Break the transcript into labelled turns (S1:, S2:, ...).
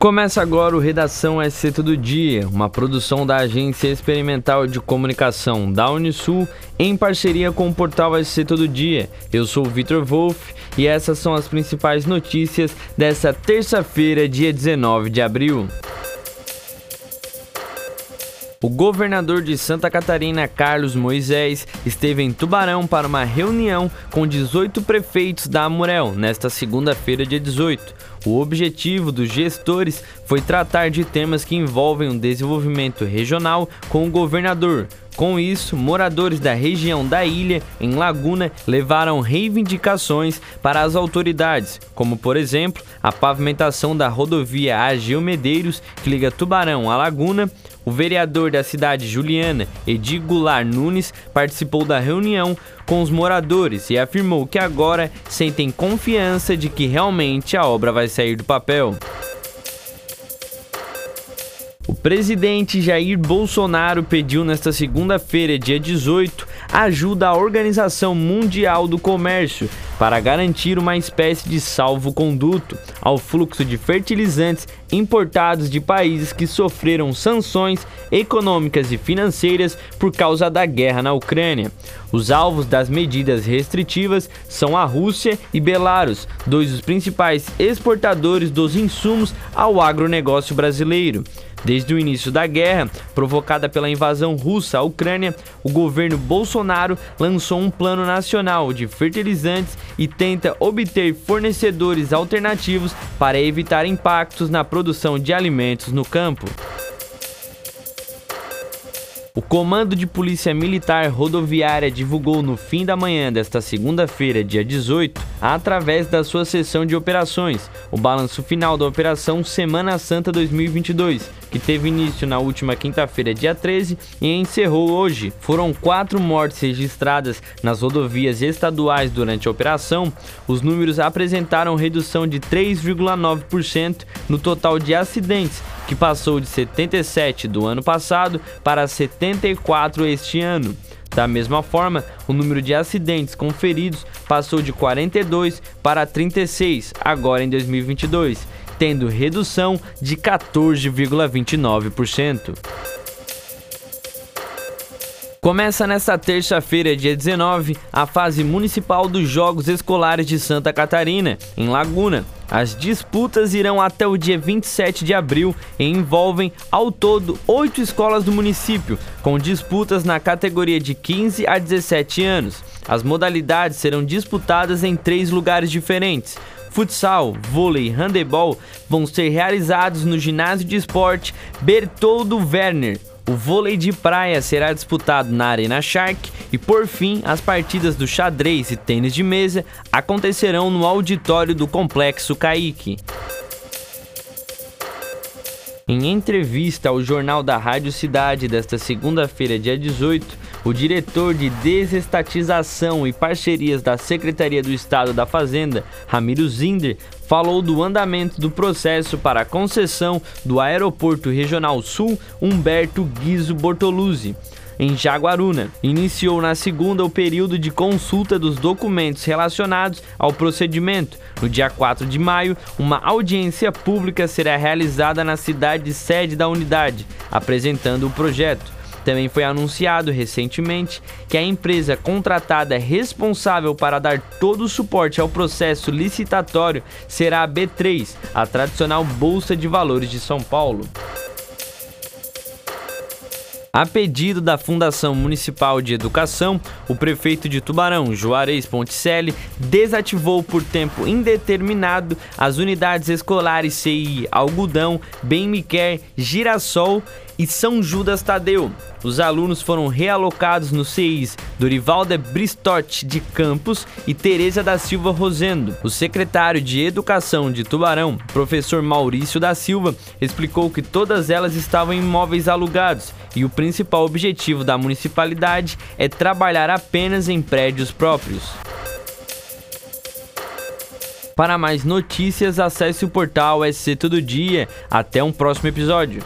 S1: Começa agora o Redação SC Todo Dia, uma produção da Agência Experimental de Comunicação da Unisul em parceria com o portal SC Todo Dia. Eu sou o Vitor Wolff e essas são as principais notícias dessa terça-feira, dia 19 de abril. O governador de Santa Catarina, Carlos Moisés, esteve em Tubarão para uma reunião com 18 prefeitos da Amurel nesta segunda-feira, dia 18. O objetivo dos gestores foi tratar de temas que envolvem o desenvolvimento regional com o governador, com isso, moradores da região da ilha, em Laguna, levaram reivindicações para as autoridades, como por exemplo a pavimentação da rodovia Agil Medeiros, que liga Tubarão a Laguna. O vereador da cidade Juliana, Edir Goulart Nunes, participou da reunião com os moradores e afirmou que agora sentem confiança de que realmente a obra vai sair do papel. Presidente Jair Bolsonaro pediu nesta segunda-feira, dia 18, ajuda à Organização Mundial do Comércio para garantir uma espécie de salvo-conduto ao fluxo de fertilizantes importados de países que sofreram sanções econômicas e financeiras por causa da guerra na Ucrânia. Os alvos das medidas restritivas são a Rússia e Belarus, dois dos principais exportadores dos insumos ao agronegócio brasileiro. Desde o início da guerra, provocada pela invasão russa à Ucrânia, o governo Bolsonaro lançou um plano nacional de fertilizantes e tenta obter fornecedores alternativos para evitar impactos na produção de alimentos no campo. O Comando de Polícia Militar Rodoviária divulgou no fim da manhã desta segunda-feira, dia 18, através da sua sessão de operações, o balanço final da Operação Semana Santa 2022, que teve início na última quinta-feira, dia 13, e encerrou hoje. Foram quatro mortes registradas nas rodovias estaduais durante a operação. Os números apresentaram redução de 3,9% no total de acidentes que passou de 77 do ano passado para 74 este ano. Da mesma forma, o número de acidentes conferidos passou de 42 para 36 agora em 2022, tendo redução de 14,29%. Começa nesta terça-feira, dia 19, a fase municipal dos Jogos Escolares de Santa Catarina, em Laguna. As disputas irão até o dia 27 de abril e envolvem, ao todo, oito escolas do município, com disputas na categoria de 15 a 17 anos. As modalidades serão disputadas em três lugares diferentes. Futsal, vôlei e handebol vão ser realizados no ginásio de esporte Bertoldo Werner, o vôlei de praia será disputado na Arena Shark e, por fim, as partidas do xadrez e tênis de mesa acontecerão no auditório do Complexo Caique. Em entrevista ao Jornal da Rádio Cidade desta segunda-feira, dia 18, o diretor de Desestatização e Parcerias da Secretaria do Estado da Fazenda, Ramiro Zinder, falou do andamento do processo para a concessão do Aeroporto Regional Sul Humberto Guizo Bortoluzzi em Jaguaruna. Iniciou na segunda o período de consulta dos documentos relacionados ao procedimento. No dia 4 de maio, uma audiência pública será realizada na cidade sede da unidade, apresentando o projeto. Também foi anunciado recentemente que a empresa contratada responsável para dar todo o suporte ao processo licitatório será a B3, a tradicional Bolsa de Valores de São Paulo. A pedido da Fundação Municipal de Educação, o prefeito de Tubarão, Juarez Ponticelli, desativou por tempo indeterminado as unidades escolares CI Algodão, Bem Miquer, Girassol e São Judas Tadeu. Os alunos foram realocados nos CIs Dorivalda Bristotti de Campos e Tereza da Silva Rosendo. O secretário de Educação de Tubarão, professor Maurício da Silva, explicou que todas elas estavam em imóveis alugados e o principal objetivo da municipalidade é trabalhar apenas em prédios próprios. Para mais notícias, acesse o portal SC Todo Dia. Até um próximo episódio.